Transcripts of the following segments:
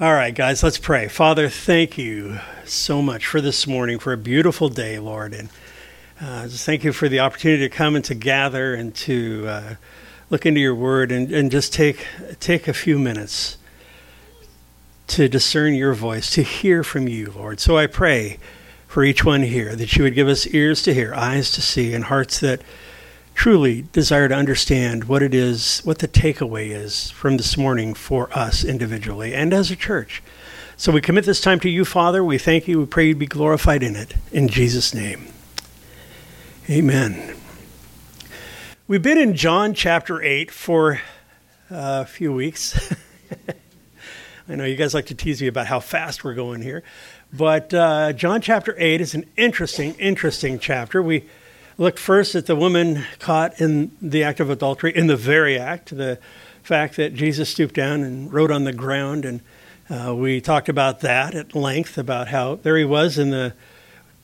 All right, guys, let's pray. Father, thank you so much for this morning, for a beautiful day, Lord. And uh, just thank you for the opportunity to come and to gather and to uh, look into your word and, and just take, take a few minutes to discern your voice, to hear from you, Lord. So I pray for each one here that you would give us ears to hear, eyes to see, and hearts that truly desire to understand what it is, what the takeaway is from this morning for us individually and as a church. So we commit this time to you, Father. We thank you. We pray you be glorified in it. In Jesus' name. Amen. We've been in John chapter 8 for a few weeks. I know you guys like to tease me about how fast we're going here. But uh, John chapter 8 is an interesting, interesting chapter. We looked first at the woman caught in the act of adultery, in the very act, the fact that Jesus stooped down and wrote on the ground. And uh, we talked about that at length, about how there he was in the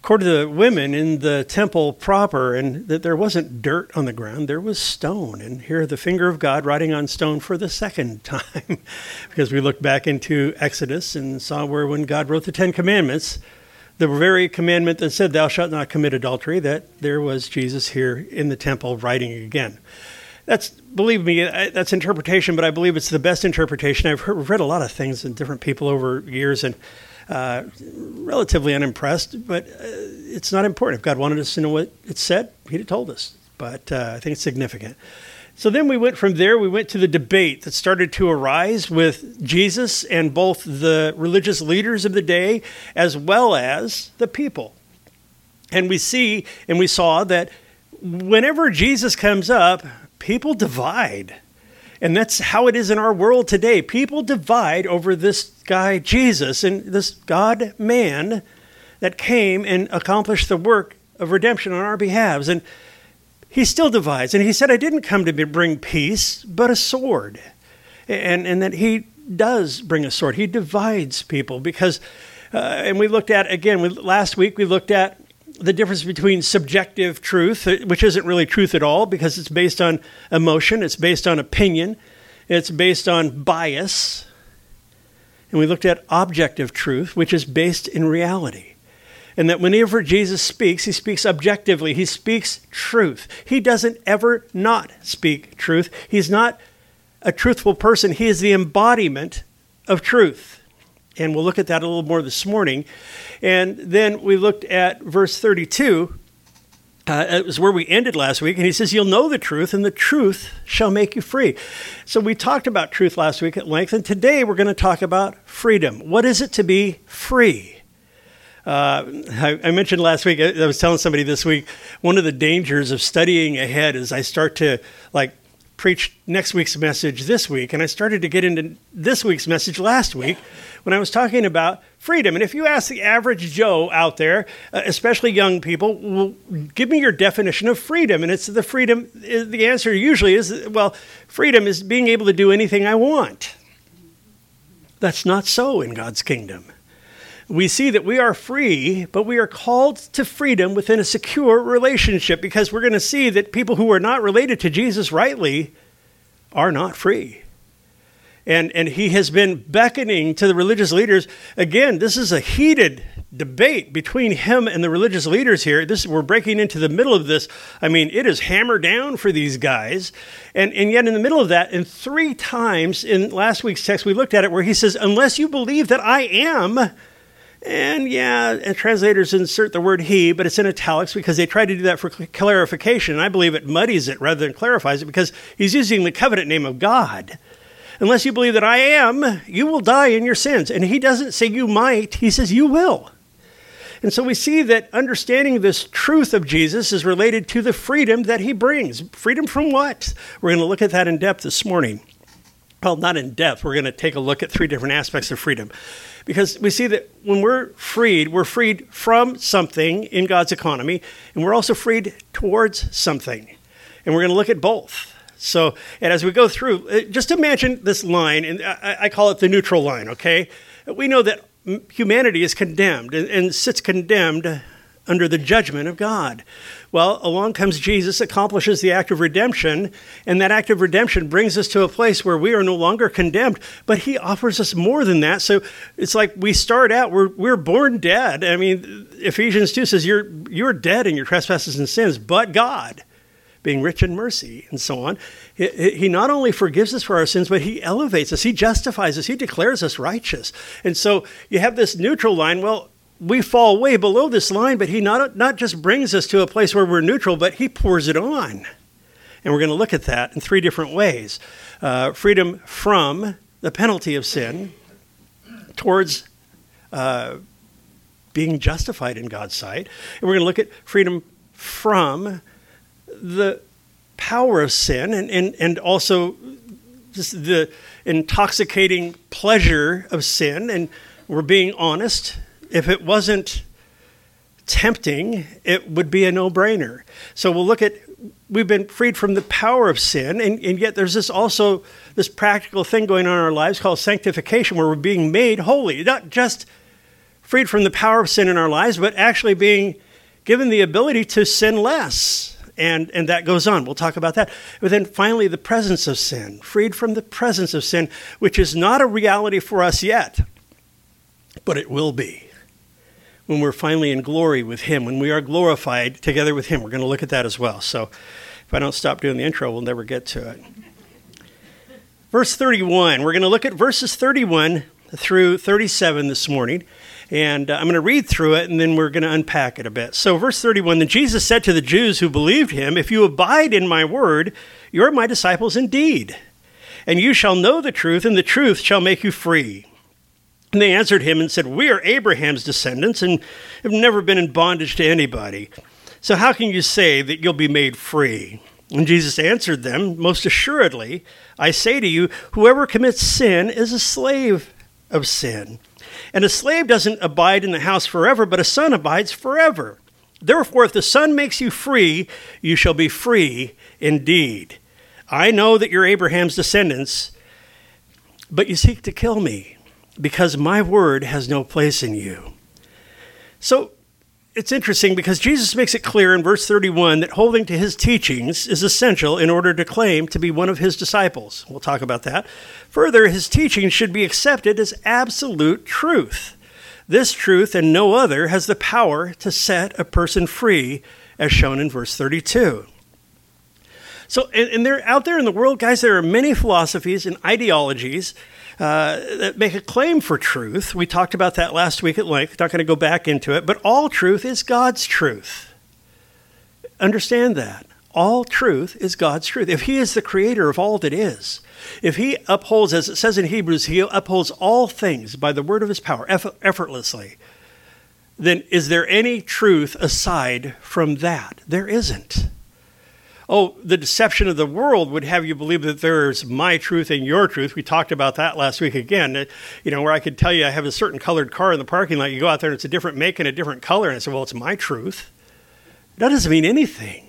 court of the women in the temple proper, and that there wasn't dirt on the ground, there was stone. And here the finger of God writing on stone for the second time, because we looked back into Exodus and saw where when God wrote the Ten Commandments, the very commandment that said, Thou shalt not commit adultery, that there was Jesus here in the temple writing again. That's, believe me, that's interpretation, but I believe it's the best interpretation. I've heard, read a lot of things in different people over years and uh, relatively unimpressed, but uh, it's not important. If God wanted us to know what it said, He'd have told us. But uh, I think it's significant. So then we went from there, we went to the debate that started to arise with Jesus and both the religious leaders of the day as well as the people. And we see and we saw that whenever Jesus comes up, people divide. And that's how it is in our world today. People divide over this guy, Jesus, and this God man that came and accomplished the work of redemption on our behalves. And he still divides. And he said, I didn't come to bring peace, but a sword. And, and that he does bring a sword. He divides people because, uh, and we looked at, again, we, last week we looked at the difference between subjective truth, which isn't really truth at all because it's based on emotion, it's based on opinion, it's based on bias. And we looked at objective truth, which is based in reality and that whenever Jesus speaks, he speaks objectively. He speaks truth. He doesn't ever not speak truth. He's not a truthful person, he is the embodiment of truth. And we'll look at that a little more this morning. And then we looked at verse 32. Uh, it was where we ended last week, and he says, You'll know the truth, and the truth shall make you free. So we talked about truth last week at length, and today we're going to talk about freedom. What is it to be free? Uh, I, I, mentioned last week, I, I was telling somebody this week, one of the dangers of studying ahead is I start to like preach next week's message this week, and I started to get into this week's message last week when I was talking about freedom. And if you ask the average Joe out there, uh, especially young people, well, give me your definition of freedom. And it's the freedom, uh, the answer usually is, well, freedom is being able to do anything I want. That's not so in God's kingdom we see that we are free, but we are called to freedom within a secure relationship because we're going to see that people who are not related to Jesus rightly are not free. And, and he has been beckoning to the religious leaders. Again, this is a heated debate between him and the religious leaders here. This we're breaking into the middle of this. I mean, it is hammer down for these guys. And and yet in the middle of that, and three times in last week's text we looked at it where he says, "Unless you believe that I am, and yeah, translators insert the word he, but it's in italics because they try to do that for clarification. And I believe it muddies it rather than clarifies it because he's using the covenant name of God. Unless you believe that I am, you will die in your sins. And he doesn't say you might, he says you will. And so we see that understanding this truth of Jesus is related to the freedom that he brings. Freedom from what? We're going to look at that in depth this morning. Well, not in depth. We're going to take a look at three different aspects of freedom because we see that when we're freed, we're freed from something in God's economy, and we're also freed towards something. And we're going to look at both. So, and as we go through, uh, just imagine this line, and I, I call it the neutral line, okay? We know that humanity is condemned and, and sits condemned under the judgment of God. Well, along comes Jesus, accomplishes the act of redemption, and that act of redemption brings us to a place where we are no longer condemned, but he offers us more than that. So it's like we start out, we're, we're born dead. I mean, Ephesians 2 says you're, you're dead in your trespasses and sins, but God being rich in mercy, and so on. He not only forgives us for our sins, but he elevates us, he justifies us, he declares us righteous. And so you have this neutral line. Well, we fall way below this line, but he not, not just brings us to a place where we're neutral, but he pours it on. And we're going to look at that in three different ways uh, freedom from the penalty of sin, towards uh, being justified in God's sight. And we're going to look at freedom from the power of sin and, and, and also the intoxicating pleasure of sin. And we're being honest. If it wasn't tempting, it would be a no brainer. So we'll look at we've been freed from the power of sin, and, and yet there's this also this practical thing going on in our lives called sanctification, where we're being made holy, not just freed from the power of sin in our lives, but actually being given the ability to sin less and, and that goes on. We'll talk about that. But then finally, the presence of sin, freed from the presence of sin, which is not a reality for us yet, but it will be when we're finally in glory with Him, when we are glorified together with Him. We're going to look at that as well. So if I don't stop doing the intro, we'll never get to it. Verse 31, we're going to look at verses 31 through 37 this morning. And uh, I'm going to read through it and then we're going to unpack it a bit. So, verse 31 Then Jesus said to the Jews who believed him, If you abide in my word, you're my disciples indeed. And you shall know the truth, and the truth shall make you free. And they answered him and said, We are Abraham's descendants and have never been in bondage to anybody. So, how can you say that you'll be made free? And Jesus answered them, Most assuredly, I say to you, whoever commits sin is a slave of sin. And a slave doesn't abide in the house forever, but a son abides forever. Therefore, if the Son makes you free, you shall be free indeed. I know that you're Abraham's descendants, but you seek to kill me, because my word has no place in you. So, it's interesting because Jesus makes it clear in verse 31 that holding to his teachings is essential in order to claim to be one of his disciples. We'll talk about that. Further, his teachings should be accepted as absolute truth. This truth and no other has the power to set a person free, as shown in verse 32. So, and, and they're out there in the world, guys, there are many philosophies and ideologies uh, that make a claim for truth. We talked about that last week at length. Not going to go back into it, but all truth is God's truth. Understand that. All truth is God's truth. If He is the creator of all that is, if He upholds, as it says in Hebrews, He upholds all things by the word of His power effortlessly, then is there any truth aside from that? There isn't oh, the deception of the world would have you believe that there's my truth and your truth. We talked about that last week again, uh, you know, where I could tell you I have a certain colored car in the parking lot. You go out there and it's a different make and a different color. And I said, well, it's my truth. That doesn't mean anything.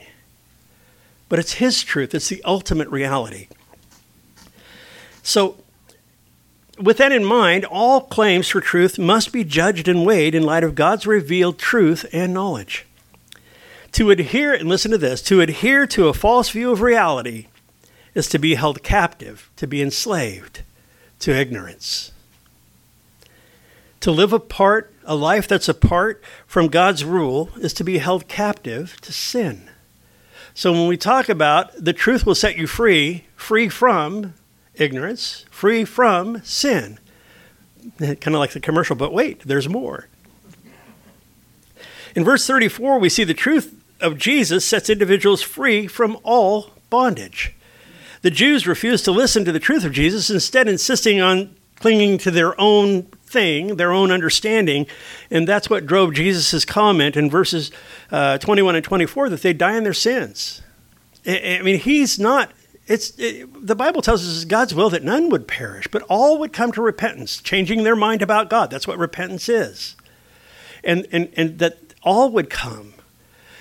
But it's his truth, it's the ultimate reality. So, with that in mind, all claims for truth must be judged and weighed in light of God's revealed truth and knowledge. To adhere, and listen to this, to adhere to a false view of reality is to be held captive, to be enslaved to ignorance. To live apart, a life that's apart from God's rule, is to be held captive to sin. So when we talk about the truth will set you free, free from ignorance, free from sin, kind of like the commercial, but wait, there's more. In verse 34, we see the truth of Jesus sets individuals free from all bondage. The Jews refused to listen to the truth of Jesus, instead, insisting on clinging to their own thing, their own understanding. And that's what drove Jesus' comment in verses uh, 21 and 24 that they die in their sins. I, I mean, he's not. It's it, the Bible tells us it's God's will that none would perish, but all would come to repentance, changing their mind about God. That's what repentance is, and and and that all would come.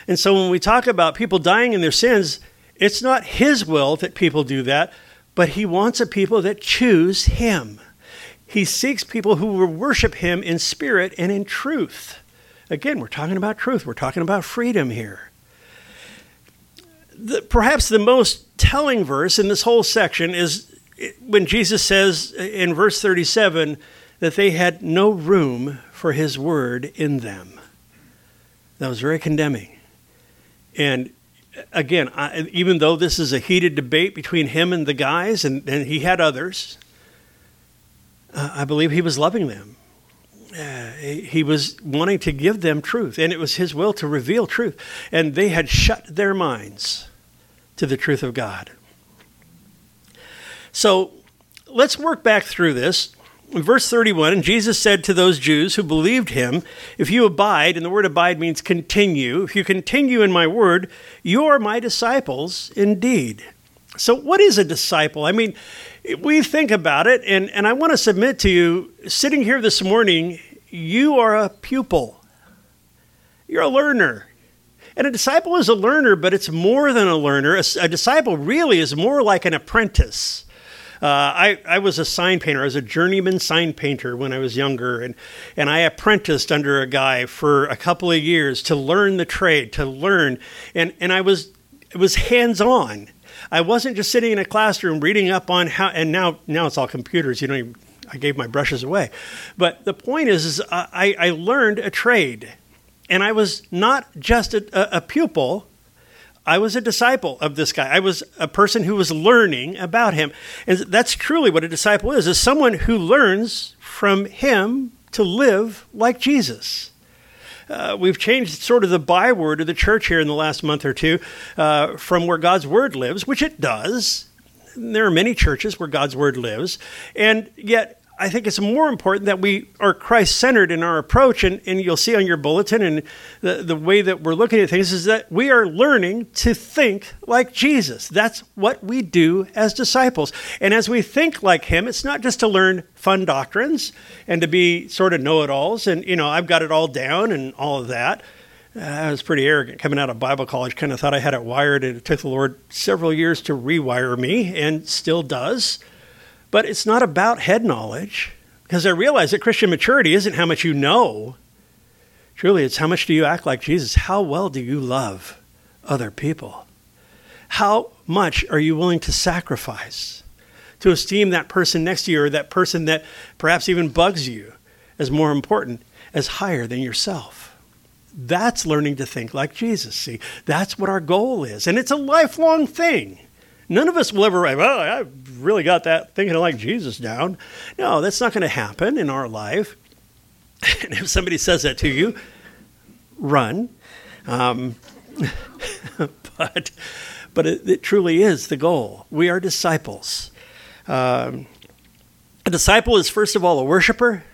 And so when we talk about people dying in their sins, it's not His will that people do that, but He wants a people that choose Him. He seeks people who will worship Him in spirit and in truth. Again, we're talking about truth. We're talking about freedom here. The, perhaps the most telling verse in this whole section is when Jesus says in verse 37 that they had no room for his word in them. That was very condemning. And again, I, even though this is a heated debate between him and the guys, and, and he had others, uh, I believe he was loving them. Uh, he was wanting to give them truth, and it was his will to reveal truth. And they had shut their minds to the truth of God. So let's work back through this. In verse 31, and Jesus said to those Jews who believed him, If you abide, and the word abide means continue, if you continue in my word, you are my disciples indeed. So, what is a disciple? I mean, we think about it, and, and I want to submit to you, sitting here this morning, you are a pupil. You're a learner. And a disciple is a learner, but it's more than a learner. A, a disciple really is more like an apprentice. Uh, I, I was a sign painter. I was a journeyman sign painter when I was younger, and, and I apprenticed under a guy for a couple of years to learn the trade, to learn, and, and I was it was hands on. I wasn't just sitting in a classroom reading up on how, and now now it's all computers. You know, I gave my brushes away, but the point is, is I, I learned a trade, and I was not just a, a pupil. I was a disciple of this guy. I was a person who was learning about him. And that's truly what a disciple is, is someone who learns from him to live like Jesus. Uh, we've changed sort of the byword of the church here in the last month or two uh, from where God's word lives, which it does. There are many churches where God's word lives, and yet I think it's more important that we are Christ centered in our approach. And, and you'll see on your bulletin and the, the way that we're looking at things is that we are learning to think like Jesus. That's what we do as disciples. And as we think like Him, it's not just to learn fun doctrines and to be sort of know it alls. And, you know, I've got it all down and all of that. Uh, I was pretty arrogant coming out of Bible college, kind of thought I had it wired. And it took the Lord several years to rewire me and still does. But it's not about head knowledge, because I realize that Christian maturity isn't how much you know. Truly, it's how much do you act like Jesus? How well do you love other people? How much are you willing to sacrifice to esteem that person next to you or that person that perhaps even bugs you as more important, as higher than yourself? That's learning to think like Jesus. See, that's what our goal is. And it's a lifelong thing. None of us will ever well, I really got that thinking like Jesus down. No, that's not going to happen in our life. And if somebody says that to you, run. Um, but but it, it, truly is the goal. We are disciples. Um, a disciple is, first of all, a worshiper.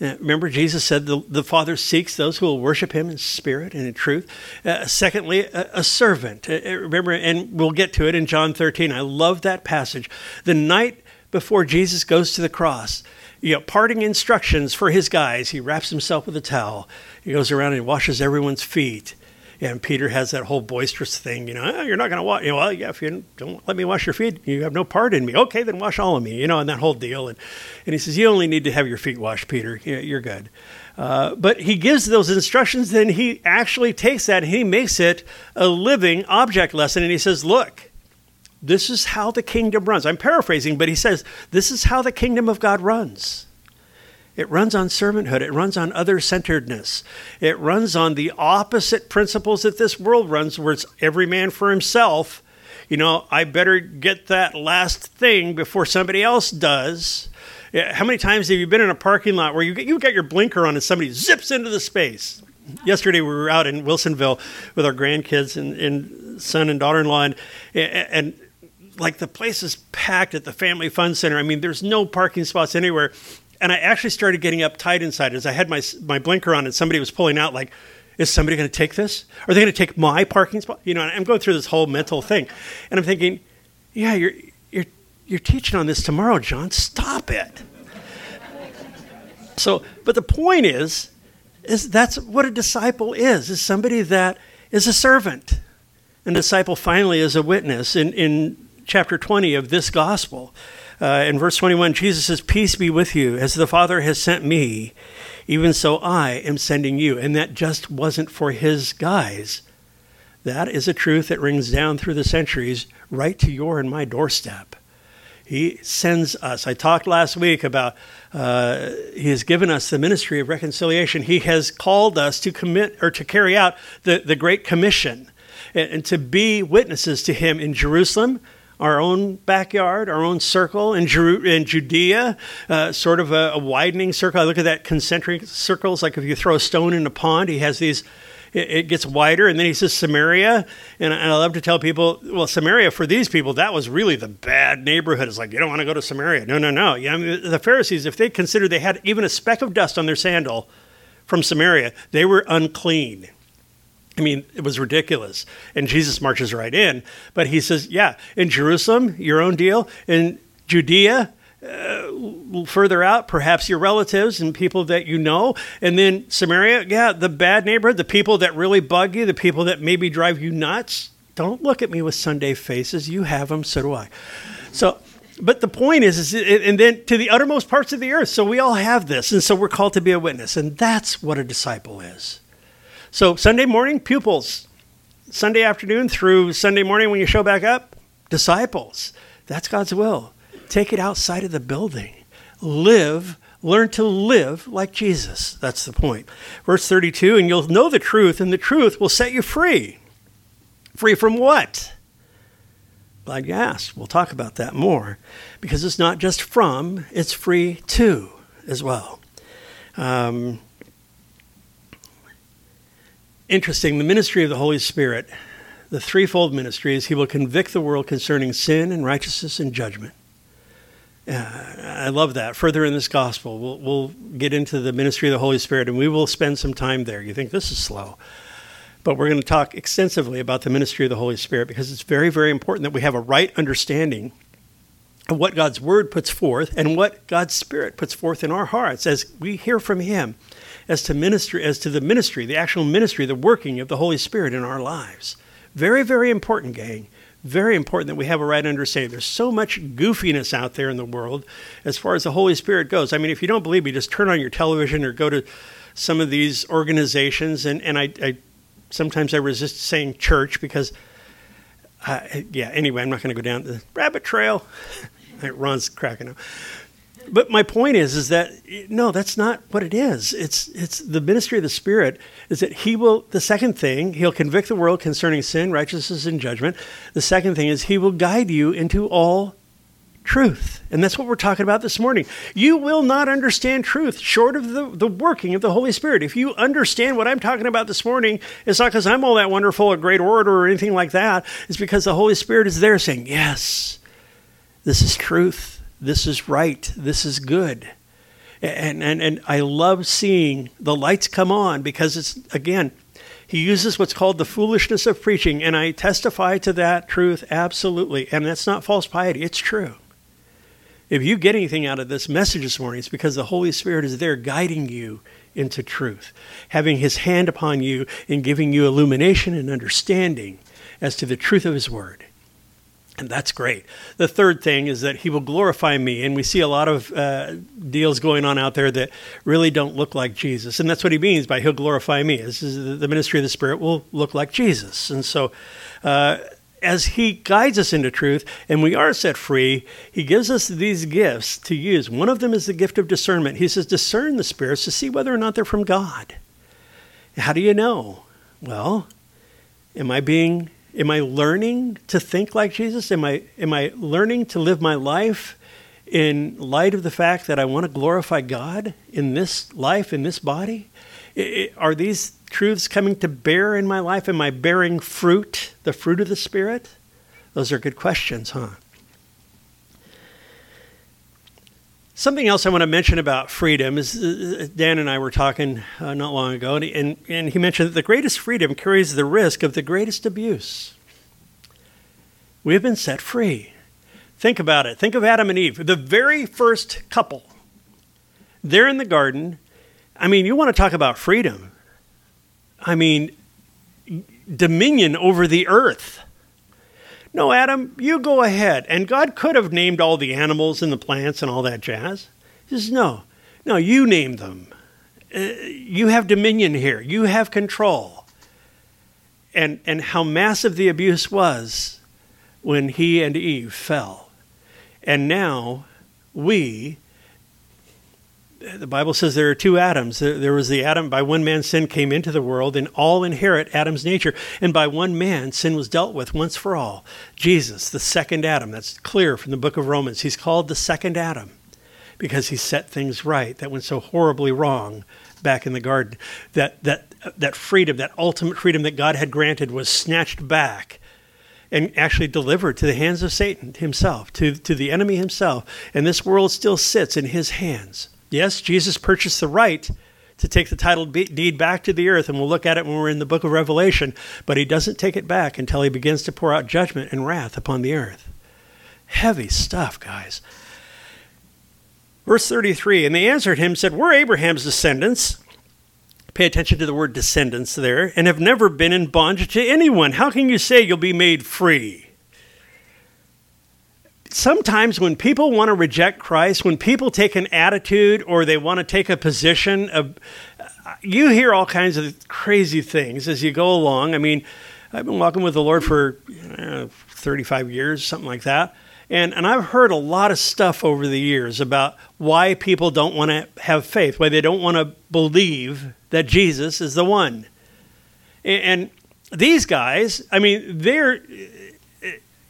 Uh, remember, Jesus said the, the Father seeks those who will worship him in spirit and in truth. Uh, secondly, a, a servant. Uh, uh, remember, and we'll get to it in John 13. I love that passage. The night before Jesus goes to the cross, you know, parting instructions for his guys. He wraps himself with a towel. He goes around and washes everyone's feet. And Peter has that whole boisterous thing, you know, oh, you're not going to wash. You know, well, yeah, if you don't let me wash your feet, you have no part in me. Okay, then wash all of me, you know, and that whole deal. And, and he says, you only need to have your feet washed, Peter. You're good. Uh, but he gives those instructions, then he actually takes that and he makes it a living object lesson. And he says, look, this is how the kingdom runs. I'm paraphrasing, but he says, this is how the kingdom of God runs. It runs on servanthood. It runs on other centeredness. It runs on the opposite principles that this world runs, where it's every man for himself. You know, I better get that last thing before somebody else does. How many times have you been in a parking lot where you get, you got your blinker on and somebody zips into the space? Yesterday we were out in Wilsonville with our grandkids and, and son and daughter-in-law, and, and like the place is packed at the Family Fun Center. I mean, there's no parking spots anywhere and I actually started getting uptight inside as I had my my blinker on and somebody was pulling out like is somebody going to take this? Are they going to take my parking spot? You know, I'm going through this whole mental thing. And I'm thinking, yeah, you're you're you're teaching on this tomorrow, John. Stop it. so, but the point is is that's what a disciple is. Is somebody that is a servant. And a disciple finally is a witness in in chapter 20 of this gospel. Uh, in verse 21, Jesus says, Peace be with you. As the Father has sent me, even so I am sending you. And that just wasn't for his guys. That is a truth that rings down through the centuries right to your and my doorstep. He sends us. I talked last week about uh, He has given us the ministry of reconciliation. He has called us to commit or to carry out the, the Great Commission and, and to be witnesses to Him in Jerusalem, our own backyard, our own circle in, Jeru- in Judea, uh, sort of a, a, widening circle. I look at that concentric circles, like if you throw a stone in a pond, he has these it, gets wider. And then he says Samaria. And, and I love to tell people, well, Samaria for these people, that was really the bad neighborhood. It's like, you don't want to go to Samaria. No, no, no. Yeah, I mean, the Pharisees, if they considered they had even a speck of dust on their sandal from Samaria, they were unclean. I mean, it was ridiculous. And Jesus marches right in. But he says, yeah, in Jerusalem, your own deal. In Judea, uh, further out, perhaps your relatives and people that you know. And then Samaria, yeah, the bad neighborhood, the people that really bug you, the people that maybe drive you nuts. Don't look at me with Sunday faces. You have them, so do I. So, but the point is, is and then to the uttermost parts of the earth. So we all have this. And so we're called to be a witness. And that's what a disciple is. So Sunday morning, pupils. Sunday afternoon through Sunday morning when you show back up, disciples. That's God's will. Take it outside of the building. Live, learn to live like Jesus. That's the point. Verse 32 and you'll know the truth, and the truth will set you free. Free from what? Glad you asked. We'll talk about that more because it's not just from, it's free to as well. Um, interesting, the ministry of the Holy Spirit, the threefold ministry is He will convict the world concerning sin and righteousness and judgment. Uh, I love that. Further in this gospel, we'll, we'll get into the ministry of the Holy Spirit and we will spend some time there. You think this is slow. But we're going to talk extensively about the ministry of the Holy Spirit because it's very, very important that we have a right understanding of what God's Word puts forth and what God's Spirit puts forth in our hearts as we hear from Him as to ministry, as to the ministry, the actual ministry, the working of the Holy Spirit in our lives. Very, very important, gang very important that we have a right understanding. There's so much goofiness out there in the world as far as the Holy Spirit goes. I mean, if you don't believe me, just turn on your television or go to some of these organizations. And, and I, I sometimes I resist saying church because, uh, yeah, anyway, I'm not going to go down the rabbit trail. Ron's cracking up but my point is is that no that's not what it is. It's it's the ministry of the spirit is that he will the second thing he'll convict the world concerning sin righteousness and judgment. The second thing is he will guide you into all truth. And that's what we're talking about this morning. You will not understand truth short of the, the working of the holy spirit. If you understand what i'm talking about this morning it's not because i'm all that wonderful a great orator or anything like that. It's because the holy spirit is there saying yes this is truth this is right, this is good. And, and, and I love seeing the lights come on because it's, again, he uses what's called the foolishness of preaching, and I testify to that truth absolutely. And that's not false piety, it's true. If you get anything out of this message this morning, it's because the Holy Spirit is there guiding you into truth, having his hand upon you and giving you illumination and understanding as to the truth of his word. And that's great. The third thing is that he will glorify me. And we see a lot of uh, deals going on out there that really don't look like Jesus. And that's what he means by he'll glorify me. This is the ministry of the Spirit will look like Jesus. And so, uh, as he guides us into truth and we are set free, he gives us these gifts to use. One of them is the gift of discernment. He says, discern the spirits to see whether or not they're from God. How do you know? Well, am I being Am I learning to think like Jesus? Am I, am I learning to live my life in light of the fact that I want to glorify God in this life, in this body? It, are these truths coming to bear in my life? Am I bearing fruit, the fruit of the Spirit? Those are good questions, huh? Something else I want to mention about freedom is uh, Dan and I were talking uh, not long ago, and, and, and he mentioned that the greatest freedom carries the risk of the greatest abuse. We have been set free. Think about it. Think of Adam and Eve, the very first couple. They're in the garden. I mean, you want to talk about freedom. I mean, dominion over the earth. No, Adam, you go ahead. And God could have named all the animals and the plants and all that jazz. He says, No, no, you name them. uh, you have dominion here, you have control. And, and how massive the abuse was when he and Eve fell. And now we the Bible says there are two Adams. There was the Adam, by one man sin came into the world, and all inherit Adam's nature. And by one man sin was dealt with once for all. Jesus, the second Adam. That's clear from the book of Romans. He's called the second Adam because he set things right that went so horribly wrong back in the garden. That, that, that freedom, that ultimate freedom that God had granted, was snatched back and actually delivered to the hands of Satan himself, to, to the enemy himself. And this world still sits in his hands. Yes, Jesus purchased the right to take the title deed back to the earth, and we'll look at it when we're in the book of Revelation, but he doesn't take it back until he begins to pour out judgment and wrath upon the earth. Heavy stuff, guys. Verse 33 And they answered him, said, We're Abraham's descendants. Pay attention to the word descendants there, and have never been in bondage to anyone. How can you say you'll be made free? Sometimes when people want to reject Christ, when people take an attitude or they want to take a position of, uh, you hear all kinds of crazy things as you go along. I mean, I've been walking with the Lord for uh, 35 years, something like that. And, and I've heard a lot of stuff over the years about why people don't want to have faith, why they don't want to believe that Jesus is the one. And, and these guys, I mean, they're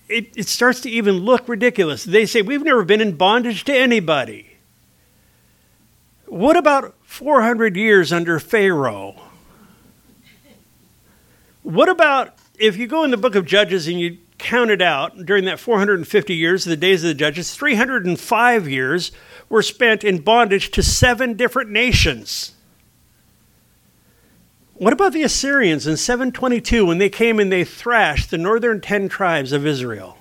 it, it starts to even look ridiculous. They say, We've never been in bondage to anybody. What about 400 years under Pharaoh? What about if you go in the book of Judges and you count it out during that 450 years, of the days of the Judges, 305 years were spent in bondage to seven different nations. What about the Assyrians in 722 when they came and they thrashed the northern 10 tribes of Israel?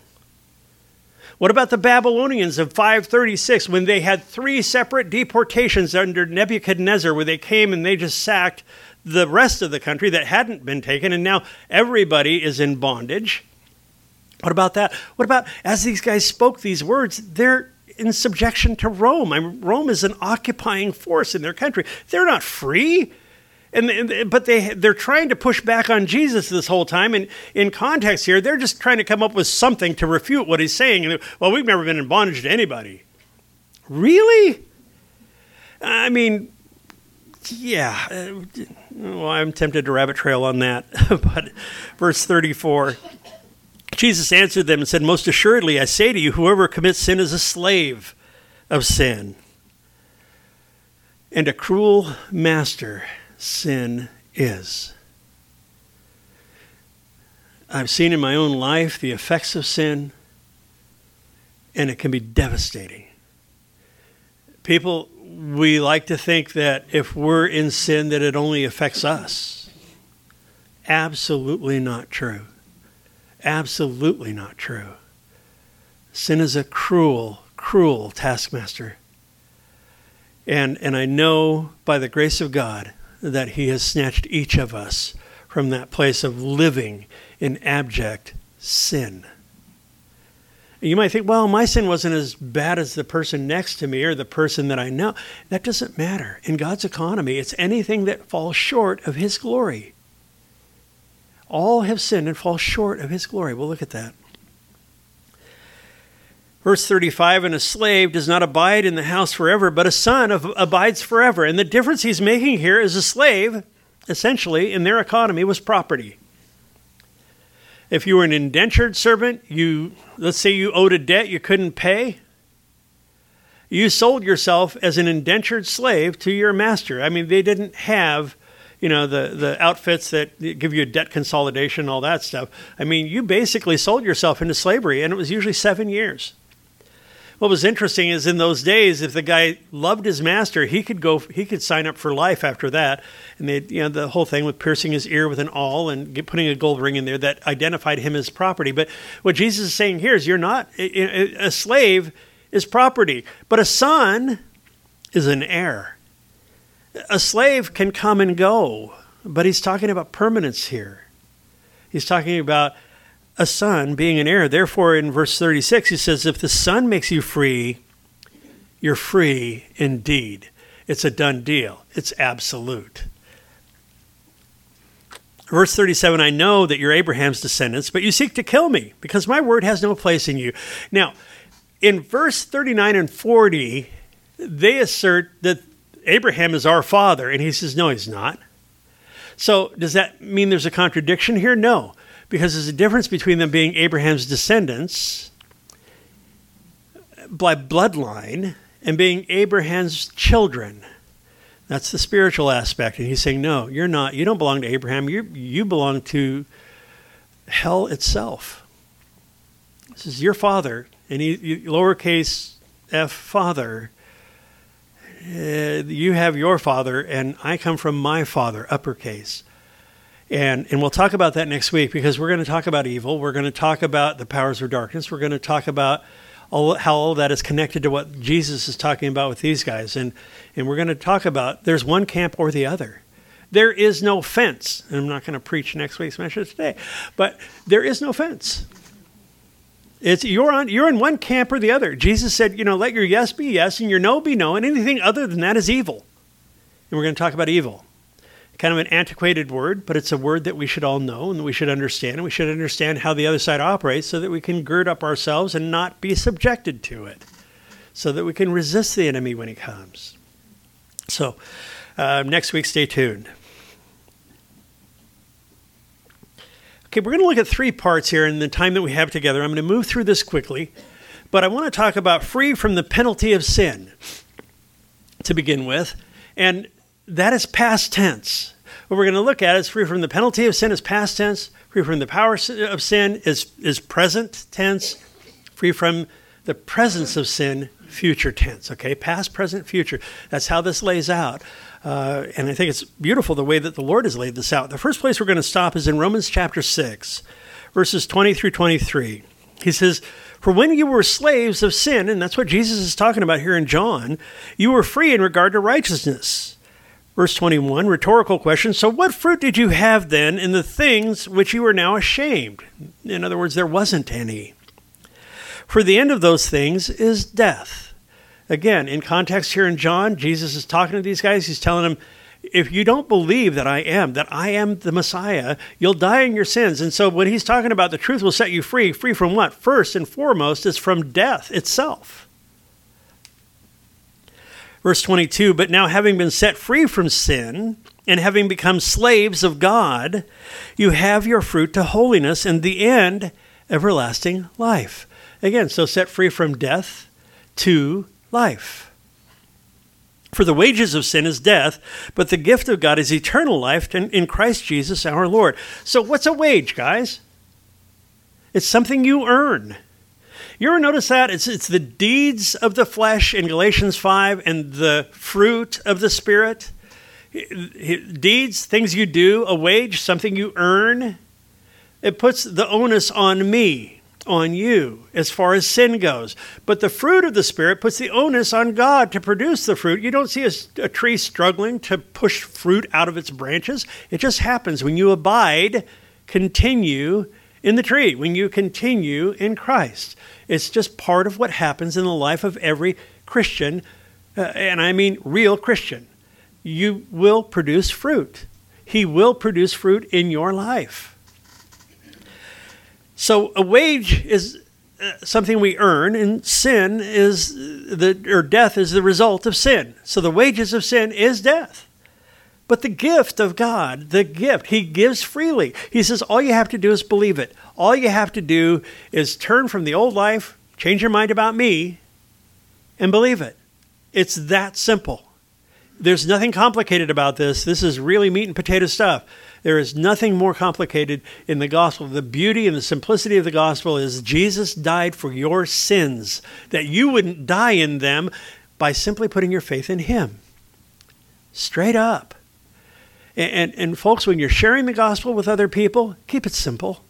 What about the Babylonians of 536 when they had three separate deportations under Nebuchadnezzar where they came and they just sacked the rest of the country that hadn't been taken and now everybody is in bondage? What about that? What about as these guys spoke these words, they're in subjection to Rome. I mean, Rome is an occupying force in their country. They're not free. And, and, but they they're trying to push back on Jesus this whole time. And in context here, they're just trying to come up with something to refute what he's saying. And well, we've never been in bondage to anybody. Really? I mean, yeah. Uh, well, I'm tempted to rabbit trail on that. but verse 34. Jesus answered them and said, Most assuredly, I say to you, whoever commits sin is a slave of sin. And a cruel master sin is. I've seen in my own life the effects of sin, and it can be devastating. People, we like to think that if we're in sin, that it only affects us. Absolutely not true. Absolutely not true. Sin is a cruel, cruel taskmaster. And, and I know by the grace of God that He has snatched each of us from that place of living in abject sin. You might think, well, my sin wasn't as bad as the person next to me or the person that I know. That doesn't matter. In God's economy, it's anything that falls short of His glory. All have sinned and fall short of His glory. We'll look at that. Verse 35 And a slave does not abide in the house forever, but a son of, abides forever. And the difference he's making here is a slave, essentially, in their economy, was property. If you were an indentured servant, you let's say you owed a debt you couldn't pay, you sold yourself as an indentured slave to your master. I mean, they didn't have, you know, the the outfits that give you debt consolidation, all that stuff. I mean, you basically sold yourself into slavery, and it was usually seven years what was interesting is in those days, if the guy loved his master, he could go, he could sign up for life after that. And they, you know, the whole thing with piercing his ear with an awl and get, putting a gold ring in there that identified him as property. But what Jesus is saying here is, you're not a slave is property, but a son is an heir. A slave can come and go, but he's talking about permanence here. He's talking about a son being an heir. Therefore, in verse 36, he says, If the son makes you free, you're free indeed. It's a done deal. It's absolute. Verse 37 I know that you're Abraham's descendants, but you seek to kill me because my word has no place in you. Now, in verse 39 and 40, they assert that Abraham is our father, and he says, No, he's not. So, does that mean there's a contradiction here? No, because there's a difference between them being Abraham's descendants by bloodline and being Abraham's children. That's the spiritual aspect. And he's saying, No, you're not. You don't belong to Abraham. You, you belong to hell itself. This is your father, and he, lowercase f father uh, you have your father, and I come from my father, uppercase. And, and we'll talk about that next week because we're going to talk about evil. We're going to talk about the powers of darkness. We're going to talk about all, how all that is connected to what Jesus is talking about with these guys. And, and we're going to talk about there's one camp or the other. There is no fence. And I'm not going to preach next week's message today, but there is no fence. It's you're on you're in one camp or the other. Jesus said, you know, let your yes be yes and your no be no, and anything other than that is evil. And we're going to talk about evil. Kind of an antiquated word, but it's a word that we should all know and we should understand, and we should understand how the other side operates so that we can gird up ourselves and not be subjected to it, so that we can resist the enemy when he comes. So, uh, next week, stay tuned. Okay, we're going to look at three parts here in the time that we have together. I'm going to move through this quickly, but I want to talk about free from the penalty of sin to begin with, and that is past tense. What we're going to look at is free from the penalty of sin is past tense, free from the power of sin is, is present tense, free from the presence of sin, future tense. Okay, past, present, future. That's how this lays out. Uh, and I think it's beautiful the way that the Lord has laid this out. The first place we're going to stop is in Romans chapter 6, verses 20 through 23. He says, For when you were slaves of sin, and that's what Jesus is talking about here in John, you were free in regard to righteousness. Verse 21, rhetorical question. So, what fruit did you have then in the things which you are now ashamed? In other words, there wasn't any. For the end of those things is death. Again, in context here in John, Jesus is talking to these guys. He's telling them, if you don't believe that I am, that I am the Messiah, you'll die in your sins. And so when he's talking about the truth will set you free, free from what? First and foremost is from death itself. Verse 22 But now, having been set free from sin and having become slaves of God, you have your fruit to holiness and the end, everlasting life. Again, so set free from death to life. For the wages of sin is death, but the gift of God is eternal life in Christ Jesus our Lord. So, what's a wage, guys? It's something you earn. You ever notice that? It's, it's the deeds of the flesh in Galatians 5 and the fruit of the Spirit. Deeds, things you do, a wage, something you earn. It puts the onus on me on you as far as sin goes. But the fruit of the Spirit puts the onus on God to produce the fruit. You don't see a, a, tree struggling to push fruit out of its branches. It just happens when you abide, continue in the tree, when you continue in Christ. It's just part of what happens in the life of every Christian, uh, and I mean real Christian. You will produce fruit. He will produce fruit in your life. So a wage is uh, something we earn, and sin is the or death is the result of sin. So the wages of sin is death. But the gift of God, the gift, He gives freely. He says, all you have to do is believe it. All you have to do is turn from the old life, change your mind about me, and believe it. It's that simple. There's nothing complicated about this. This is really meat and potato stuff. There is nothing more complicated in the gospel. The beauty and the simplicity of the gospel is Jesus died for your sins, that you wouldn't die in them by simply putting your faith in Him. Straight up. And, and, and folks, when you're sharing the gospel with other people, keep it simple.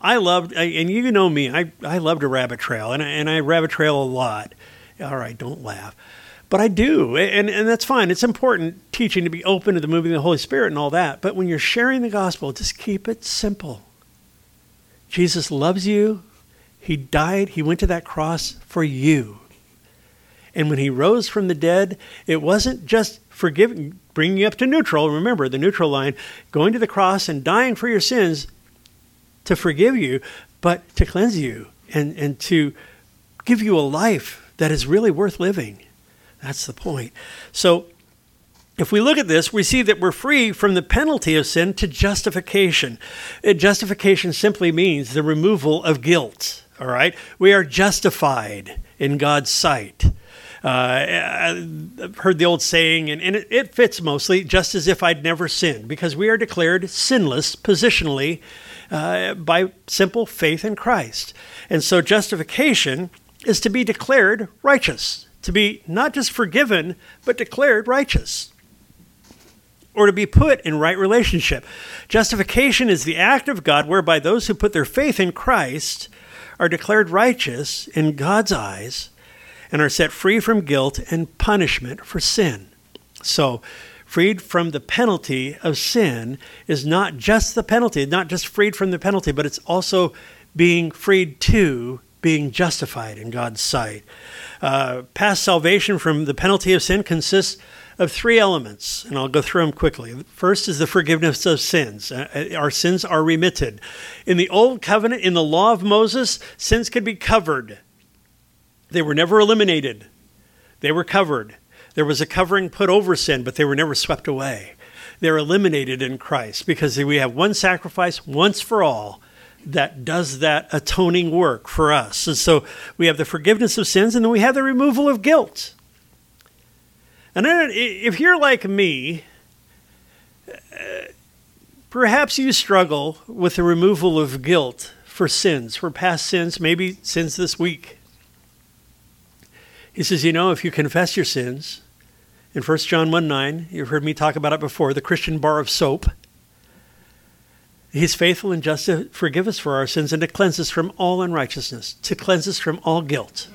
I loved, and you know me, I, I love to rabbit trail, and I, and I rabbit trail a lot. All right, don't laugh. But I do, and, and that's fine. It's important teaching to be open to the moving of the Holy Spirit and all that. But when you're sharing the gospel, just keep it simple. Jesus loves you. He died, He went to that cross for you. And when he rose from the dead, it wasn't just forgiving, bringing you up to neutral. Remember the neutral line, going to the cross and dying for your sins to forgive you, but to cleanse you and, and to give you a life that is really worth living. That's the point. So if we look at this, we see that we're free from the penalty of sin to justification. Uh, justification simply means the removal of guilt. All right? We are justified in God's sight. Uh, I've heard the old saying, and, and it, it, fits mostly just as if I'd never sinned, because we are declared sinless positionally uh, by simple faith in Christ. And so justification is to be declared righteous, to be not just forgiven, but declared righteous or to be put in right relationship. Justification is the act of God whereby those who put their faith in Christ are declared righteous in God's eyes and are set free from guilt and punishment for sin. So, freed from the penalty of sin is not just the penalty, not just freed from the penalty, but it's also being freed to being justified in God's sight. Uh, past salvation from the penalty of sin consists of three elements, and I'll go through them quickly. First is the forgiveness of sins. Uh, uh, our sins are remitted. In the Old Covenant, in the law of Moses, sins could be covered, they were never eliminated, they were covered. There was a covering put over sin, but they were never swept away. They're eliminated in Christ because we have one sacrifice once for all that does that atoning work for us. And so we have the forgiveness of sins and then we have the removal of guilt. And if you're like me, uh, perhaps you struggle with the removal of guilt for sins, for past sins, maybe sins this week. He says, you know, if you confess your sins, in 1 John 1 9, you've heard me talk about it before, the Christian bar of soap. He's faithful and just to forgive us for our sins and to cleanse us from all unrighteousness, to cleanse us from all guilt.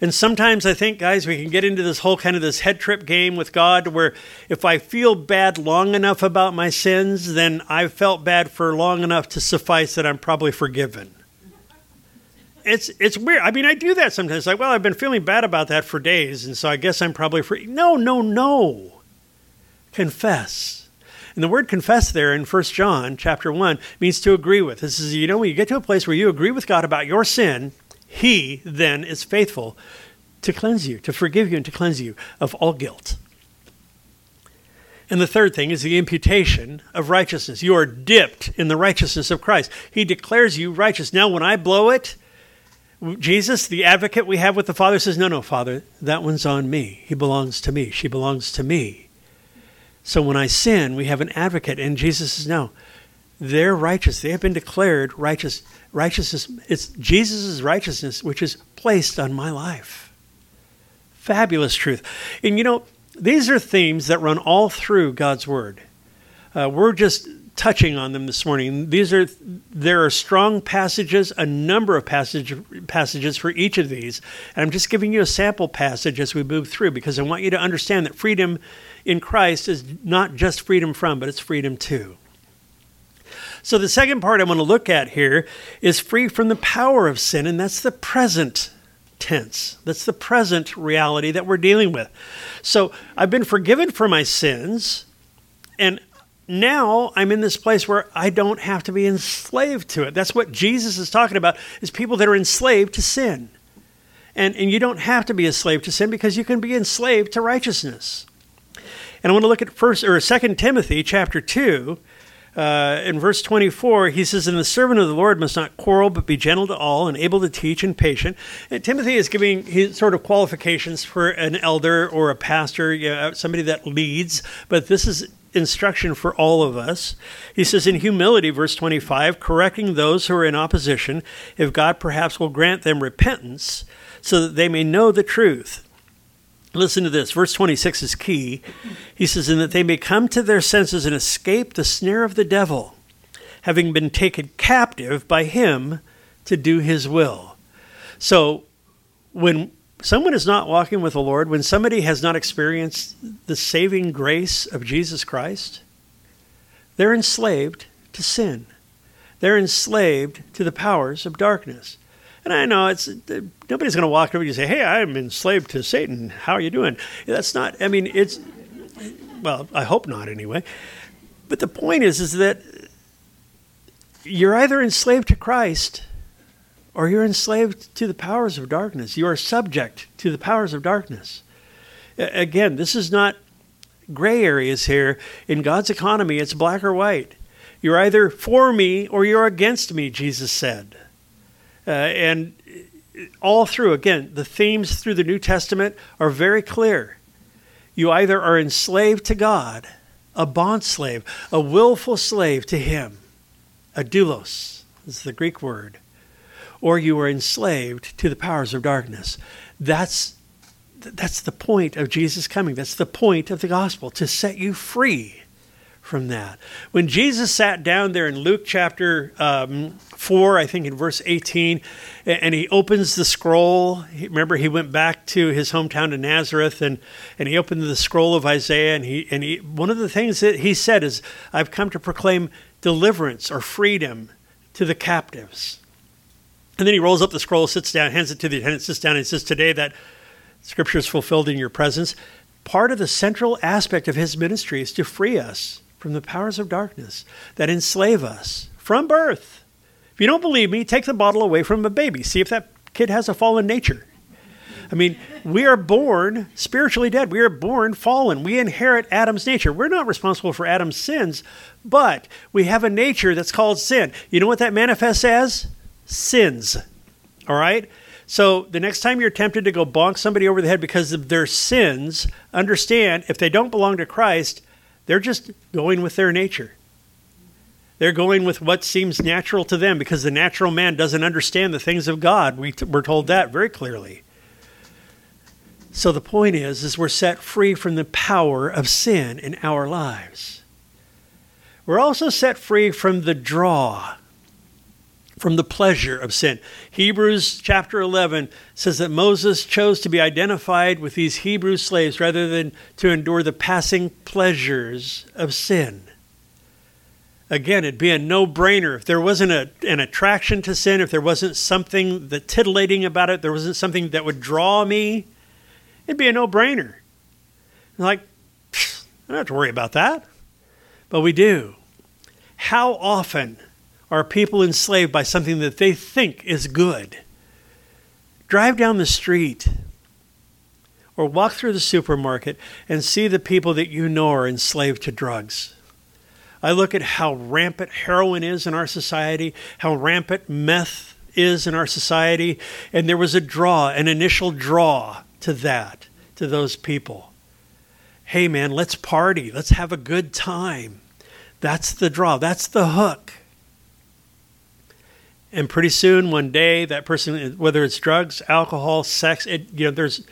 And sometimes I think, guys, we can get into this whole kind of this head trip game with God where if I feel bad long enough about my sins, then I've felt bad for long enough to suffice that I'm probably forgiven. It's it's weird. I mean, I do that sometimes. Like, well, I've been feeling bad about that for days, and so I guess I'm probably free. No, no, no. Confess. And the word confess there in 1 John chapter 1 means to agree with. This is, you know, when you get to a place where you agree with God about your sin, he then is faithful to cleanse you, to forgive you, and to cleanse you of all guilt. And the third thing is the imputation of righteousness. You are dipped in the righteousness of Christ. He declares you righteous. Now, when I blow it, Jesus, the advocate we have with the Father, says, No, no, Father, that one's on me. He belongs to me. She belongs to me. So when I sin, we have an advocate, and Jesus says, No, they're righteous. They have been declared righteous righteousness, it's Jesus' righteousness which is placed on my life. Fabulous truth. And you know, these are themes that run all through God's Word. Uh, we're just touching on them this morning. These are there are strong passages, a number of passage, passages for each of these. And I'm just giving you a sample passage as we move through because I want you to understand that freedom in Christ is not just freedom from, but it's freedom to. So, the second part I want to look at here is free from the power of sin, and that's the present tense. That's the present reality that we're dealing with. So, I've been forgiven for my sins, and now I'm in this place where I don't have to be enslaved to it. That's what Jesus is talking about is people that are enslaved to sin. And, and you don't have to be a slave to sin because you can be enslaved to righteousness. And I want to look at first or Second Timothy chapter 2 uh, in verse 24, he says, And the servant of the Lord must not quarrel, but be gentle to all, and able to teach and patient. And Timothy is giving his sort of qualifications for an elder or a pastor, you know, somebody that leads, but this is instruction for all of us. He says, In humility, verse 25, correcting those who are in opposition, if God perhaps will grant them repentance, so that they may know the truth Listen to this. Verse 26 is key. He says, And that they may come to their senses and escape the snare of the devil, having been taken captive by him to do his will. So, when someone is not walking with the Lord, when somebody has not experienced the saving grace of Jesus Christ, they're enslaved to sin. They're enslaved to the powers of darkness. And I know it's nobody's going to walk over and say, "Hey, I'm enslaved to Satan. How are you doing?" That's not. I mean, it's well, I hope not anyway. But the point is, is that you're either enslaved to Christ or you're enslaved to the powers of darkness. You are subject to the powers of darkness. Again, this is not gray areas here. In God's economy, it's black or white. You're either for me or you're against me, Jesus said. Uh, and all through, again, the themes through the New Testament are very clear. You either are enslaved to God, a bond slave, a willful slave to Him, a doulos is the Greek word, or you are enslaved to the powers of darkness. That's that's the point of Jesus coming. That's the point of the gospel to set you free from that. When Jesus sat down there in Luke chapter um, 4, I think in verse 18, and he opens the scroll. Remember, he went back to his hometown of Nazareth and, and he opened the scroll of Isaiah. And, he, and he, one of the things that he said is, I've come to proclaim deliverance or freedom to the captives. And then he rolls up the scroll, sits down, hands it to the attendant, sits down, and says, Today that scripture is fulfilled in your presence. Part of the central aspect of his ministry is to free us from the powers of darkness that enslave us from birth. If you don't believe me, take the bottle away from a baby. See if that kid has a fallen nature. I mean, we are born spiritually dead. We are born fallen. We inherit Adam's nature. We're not responsible for Adam's sins, but we have a nature that's called sin. You know what that manifests as? Sins. All right? So the next time you're tempted to go bonk somebody over the head because of their sins, understand if they don't belong to Christ, they're just going with their nature. They're going with what seems natural to them because the natural man doesn't understand the things of God. We we're told that very clearly. So the point is, is we're set free from the power of sin in our lives. We're also set free from the draw, from the pleasure of sin. Hebrews chapter 11 says that Moses chose to be identified with these Hebrew slaves rather than to endure the passing pleasures of sin. Again, it'd be a no brainer. If there wasn't a, an attraction to sin, if there wasn't something that titillating about it, there wasn't something that would draw me, it'd be a no brainer. Like, I don't have to worry about that. But we do. How often are people enslaved by something that they think is good? Drive down the street or walk through the supermarket and see the people that you know are enslaved to drugs. I look at how rampant heroin is in our society, how rampant meth is in our society, and there was a draw, an initial draw to that, to those people. Hey man, let's party, let's have a good time. That's the draw, that's the hook. And pretty soon, one day, that person, whether it's drugs, alcohol, sex, it, you know, there's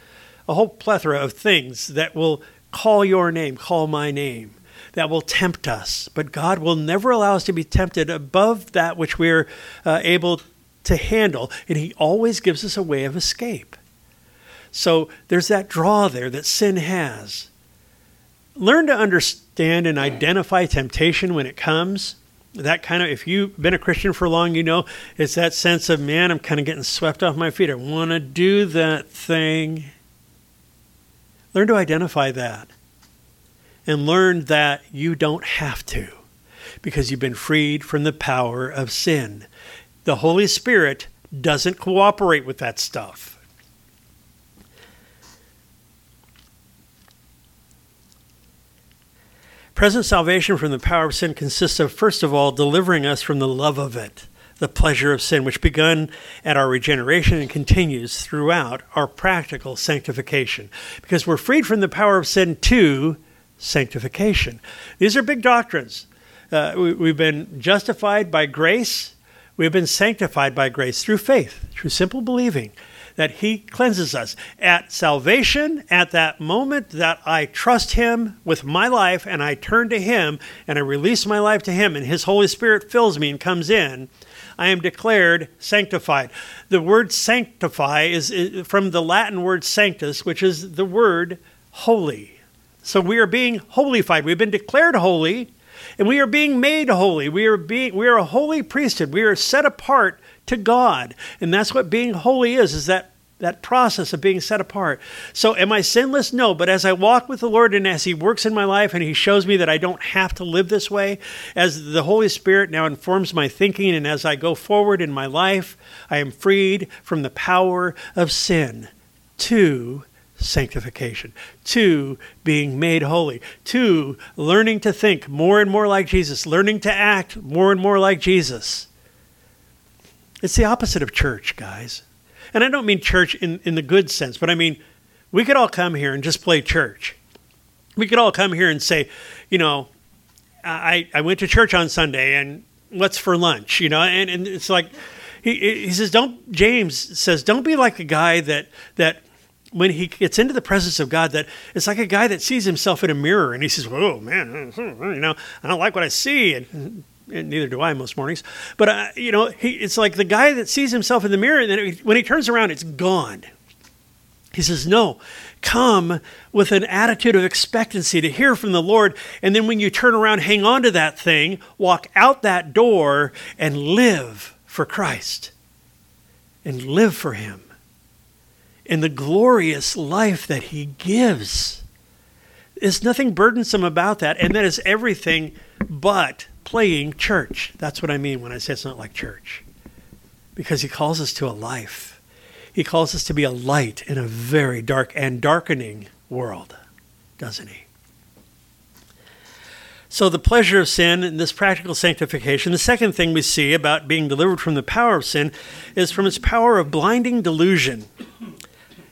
a whole plethora of things that will call your name, call my name that will tempt us. But God will never allow us to be tempted above that which we're uh, able to handle, and He always gives us a way of escape. So there's that draw there that sin has. Learn to understand and identify temptation when it comes. That kind of, if you've been a Christian for long, you know, it's that sense of, man, I'm kind of getting swept off my feet. I want to do that thing. Learn to identify that and learn that you don't have to because you've been freed from the power of sin. The Holy Spirit doesn't cooperate with that stuff. Present salvation from the power of sin consists of, first of all, delivering us from the love of it, the pleasure of sin, which begun at our regeneration and continues throughout our practical sanctification. Because we're freed from the power of sin to sanctification. These are big doctrines. Uh, we, have been justified by grace. We've been sanctified by grace through faith, through simple believing that He cleanses us. At salvation, at that moment that I trust Him with my life and I turn to Him and I release my life to Him and His Holy Spirit fills me and comes in, I am declared sanctified. The word sanctify is from the Latin word sanctus, which is the word holy. So we are being holified. We've been declared holy, and we are being made holy. We are being we are a holy priesthood. We are set apart to God. And that's what being holy is, is that that process of being set apart. So, am I sinless? No. But as I walk with the Lord and as He works in my life and He shows me that I don't have to live this way, as the Holy Spirit now informs my thinking, and as I go forward in my life, I am freed from the power of sin to sanctification, to being made holy, to learning to think more and more like Jesus, learning to act more and more like Jesus. It's the opposite of church, guys. And I don't mean church in, in the good sense, but I mean, we could all come here and just play church. We could all come here and say, you know, I, I went to church on Sunday and what's for lunch, you know, and, and it's like, he, he says, don't, James says, don't be like a guy that, that when he gets into the presence of God, that it's like a guy that sees himself in a mirror and he says, "Oh man, you know, I don't like what I see," and, and neither do I most mornings. But uh, you know, he, it's like the guy that sees himself in the mirror, and then it, when he turns around, it's gone. He says, "No, come with an attitude of expectancy to hear from the Lord, and then when you turn around, hang on to that thing, walk out that door, and live for Christ, and live for Him." and the glorious life that he gives. There's nothing burdensome about that, and that is everything but playing church. That's what I mean when I say it's not like church. Because he calls us to a life. He calls us to be a light in a very dark and darkening world, doesn't he? So, the pleasure of sin and this practical sanctification. The second thing we see about being delivered from the power of sin is from its power of blinding delusion.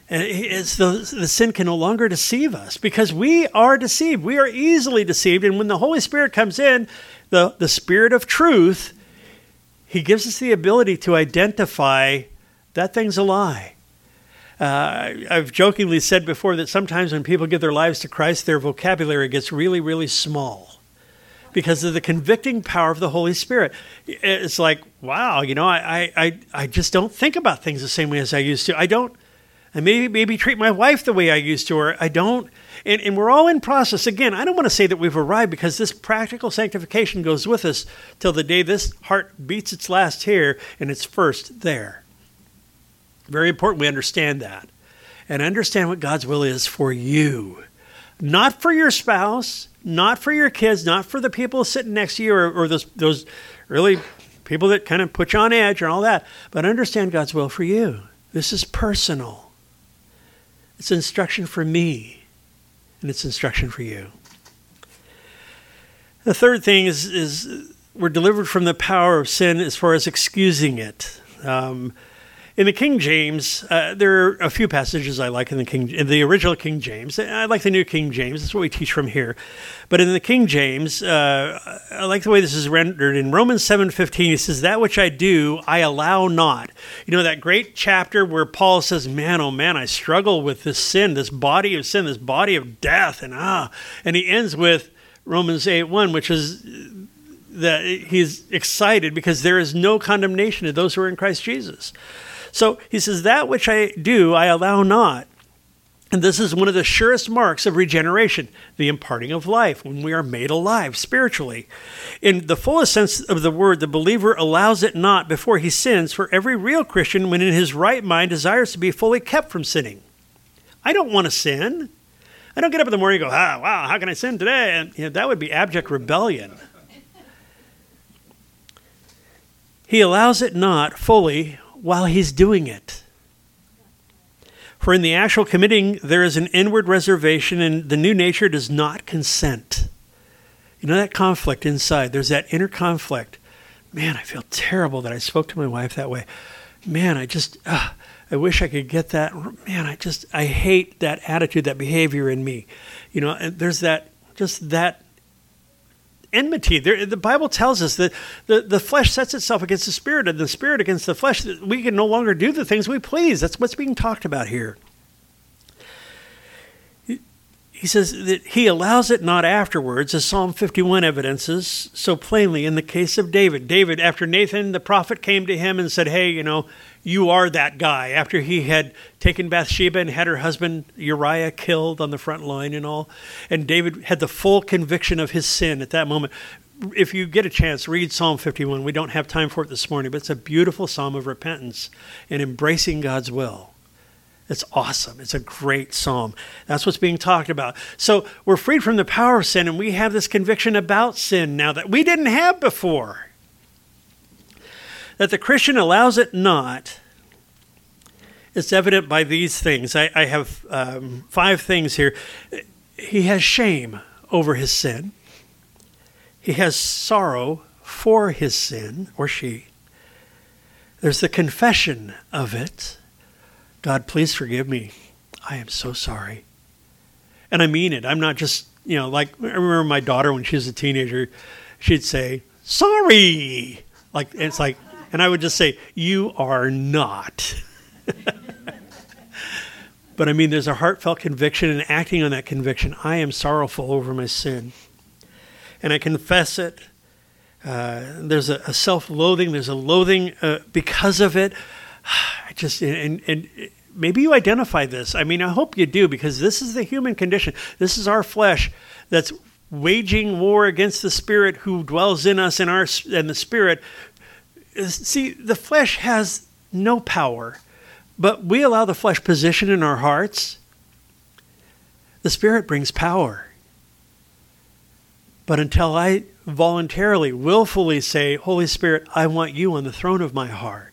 And it's the, the sin can no longer deceive us because we are deceived. We are easily deceived. And when the Holy Spirit comes in, the, the Spirit of truth, He gives us the ability to identify that thing's a lie. Uh, I've jokingly said before that sometimes when people give their lives to Christ, their vocabulary gets really, really small because of the convicting power of the Holy Spirit. It's like, wow, you know, I, I, I just don't think about things the same way as I used to. I don't and maybe maybe treat my wife the way I used to, or I don't. And, and we're all in process. Again, I don't want to say that we've arrived because this practical sanctification goes with us till the day this heart beats its last here and it's first there. Very important we understand that. And understand what God's will is for you. Not for your spouse, not for your kids, not for the people sitting next to you or, or those those really people that kind of put you on edge and all that. But understand God's will for you. This is personal. It's instruction for me, and it's instruction for you. The third thing is, is we're delivered from the power of sin as far as excusing it. Um, in the King James, uh, there are a few passages I like in the King, in the original King James. I like the New King James. That's what we teach from here. But in the King James, uh, I like the way this is rendered. In Romans seven fifteen, he says, "That which I do, I allow not." You know that great chapter where Paul says, "Man, oh man, I struggle with this sin, this body of sin, this body of death," and ah, and he ends with Romans eight one, which is that he's excited because there is no condemnation to those who are in Christ Jesus. So he says, That which I do, I allow not. And this is one of the surest marks of regeneration, the imparting of life, when we are made alive spiritually. In the fullest sense of the word, the believer allows it not before he sins, for every real Christian, when in his right mind, desires to be fully kept from sinning. I don't want to sin. I don't get up in the morning and go, ah, wow, how can I sin today? And you know, that would be abject rebellion. he allows it not fully while he's doing it. For in the actual committing, there is an inward reservation, and the new nature does not consent. You know that conflict inside, there's that inner conflict. Man, I feel terrible that I spoke to my wife that way. Man, I just, uh, I wish I could get that. Man, I just, I hate that attitude, that behavior in me. You know, and there's that, just that enmity. There, the Bible tells us that the, the flesh sets itself against the spirit, and the spirit against the flesh. We can no longer do the things we please. That's what's being talked about here. He says that he allows it not afterwards, as Psalm 51 evidences so plainly in the case of David. David, after Nathan the prophet came to him and said, Hey, you know, you are that guy. After he had taken Bathsheba and had her husband Uriah killed on the front line and all, and David had the full conviction of his sin at that moment. if you get a chance, read Psalm 51. We don't have time for it this morning, but it's a beautiful psalm of repentance and embracing God's will. It's awesome. It's a great psalm. That's what's being talked about. So we're freed from the power of sin, and we have this conviction about sin now that we didn't have before. That the Christian allows it not. It's evident by these things. I, I have um, five things here. He has shame over his sin. He has sorrow for his sin, or she. There's the confession of it. God, please forgive me. I am so sorry. And I mean it. I'm not just, you know, like I remember my daughter when she was a teenager, she'd say, sorry. Like, it's like, and I would just say, you are not. but I mean, there's a heartfelt conviction and acting on that conviction. I am sorrowful over my sin and I confess it. Uh, there's a, a, self-loathing. There's a loathing uh, because of it. I just and, and maybe you identify this. I mean, I hope you do because this is the human condition. This is our flesh that's waging war against the spirit who dwells in us and our and the spirit. See, the flesh has no power, but we allow the flesh position in our hearts. The spirit brings power. But until I voluntarily, willfully say, Holy Spirit, I want you on the throne of my heart.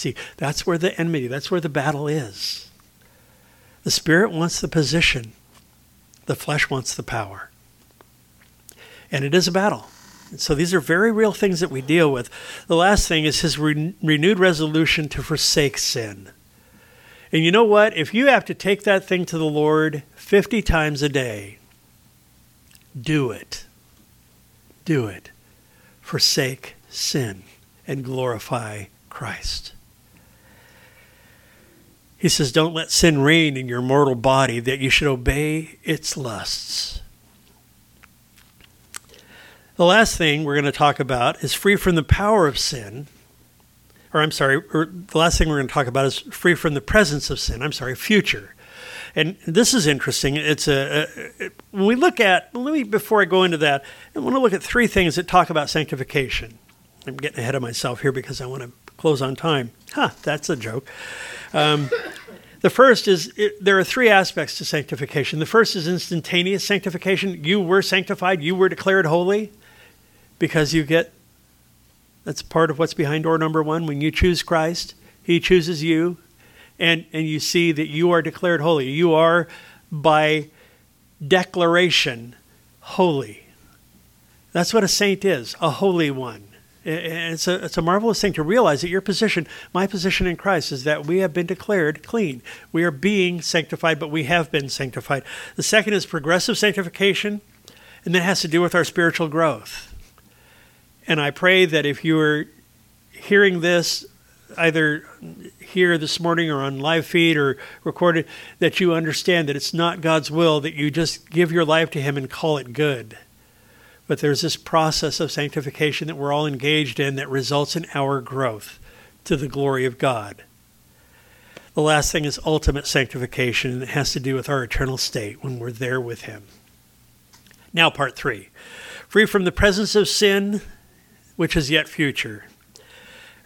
See, that's where the enmity, that's where the battle is. The Spirit wants the position, the flesh wants the power. And it is a battle. So these are very real things that we deal with. The last thing is his re- renewed resolution to forsake sin. And you know what? If you have to take that thing to the Lord 50 times a day, do it. Do it. Forsake sin and glorify Christ. He says, Don't let sin reign in your mortal body, that you should obey its lusts. The last thing we're going to talk about is free from the power of sin. Or, I'm sorry, or the last thing we're going to talk about is free from the presence of sin. I'm sorry, future. And this is interesting. It's a, a, when we look at let me before I go into that, I want to look at three things that talk about sanctification. I'm getting ahead of myself here because I want to close on time. Huh, that's a joke. Um, the first is it, there are three aspects to sanctification. The first is instantaneous sanctification. You were sanctified, you were declared holy because you get that's part of what's behind door number one. When you choose Christ, He chooses you and, and you see that you are declared holy. You are, by declaration, holy. That's what a saint is, a holy one. It's a, it's a marvelous thing to realize that your position, my position in Christ, is that we have been declared clean. We are being sanctified, but we have been sanctified. The second is progressive sanctification, and that has to do with our spiritual growth. And I pray that if you are hearing this either here this morning or on live feed or recorded that you understand that it's not God's will that you just give your life to Him and call it good. But there's this process of sanctification that we're all engaged in that results in our growth to the glory of God. The last thing is ultimate sanctification, and it has to do with our eternal state when we're there with Him. Now, part three free from the presence of sin, which is yet future.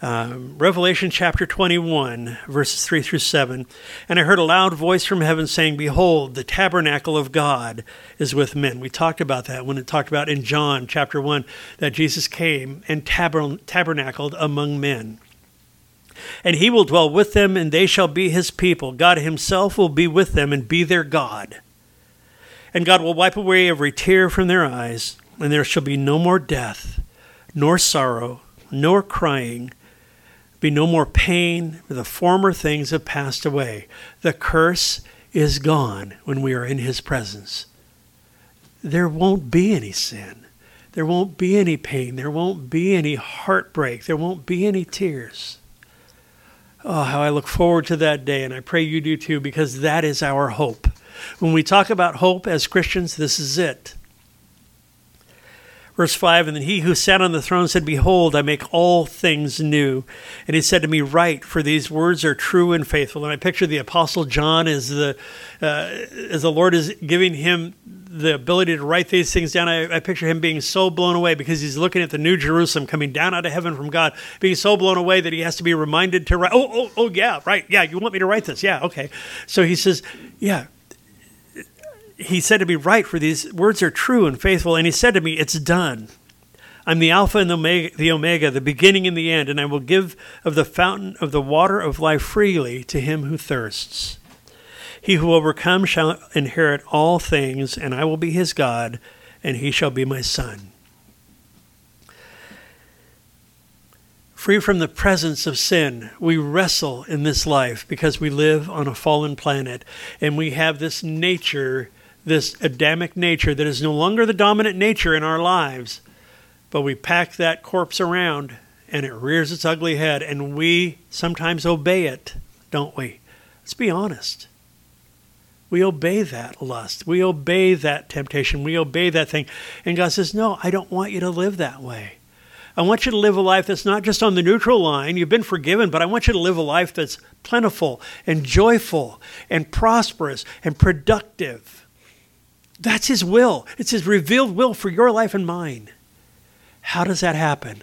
Um, Revelation chapter 21, verses 3 through 7. And I heard a loud voice from heaven saying, Behold, the tabernacle of God is with men. We talked about that when it talked about in John chapter 1 that Jesus came and tabernacled among men. And he will dwell with them, and they shall be his people. God himself will be with them and be their God. And God will wipe away every tear from their eyes, and there shall be no more death, nor sorrow, nor crying be no more pain, for the former things have passed away. The curse is gone when we are in His presence. There won't be any sin. There won't be any pain. There won't be any heartbreak. There won't be any tears. Oh, how I look forward to that day, and I pray you do too, because that is our hope. When we talk about hope as Christians, this is it. Verse 5 And then he who sat on the throne said, Behold, I make all things new. And he said to me, Write, for these words are true and faithful. And I picture the Apostle John as the, uh, as the Lord is giving him the ability to write these things down, I, I, picture him being so blown away because he's looking at the new Jerusalem coming down out of heaven from God, being so blown away that he has to be reminded to write. Oh, oh, oh, yeah, right. Yeah, you want me to write this? Yeah, okay. So he says, yeah. He said to me, Write, for these words are true and faithful. And he said to me, It's done. I'm the Alpha and the Omega, the Omega, the beginning and the end, and I will give of the fountain of the water of life freely to him who thirsts. He who overcomes shall inherit all things, and I will be his God, and he shall be my son. Free from the presence of sin, we wrestle in this life because we live on a fallen planet, and we have this nature, this Adamic nature, that is no longer the dominant nature in our lives but we pack that corpse around and it rears its ugly head, and we sometimes obey it, don't we? Let's be honest. We obey that lust. We obey that temptation. We obey that thing. And God says, No, I don't want you to live that way. I want you to live a life that's not just on the neutral line. You've been forgiven, but I want you to live a life that's plentiful and joyful and prosperous and productive. That's His will. It's His revealed will for your life and mine. How does that happen?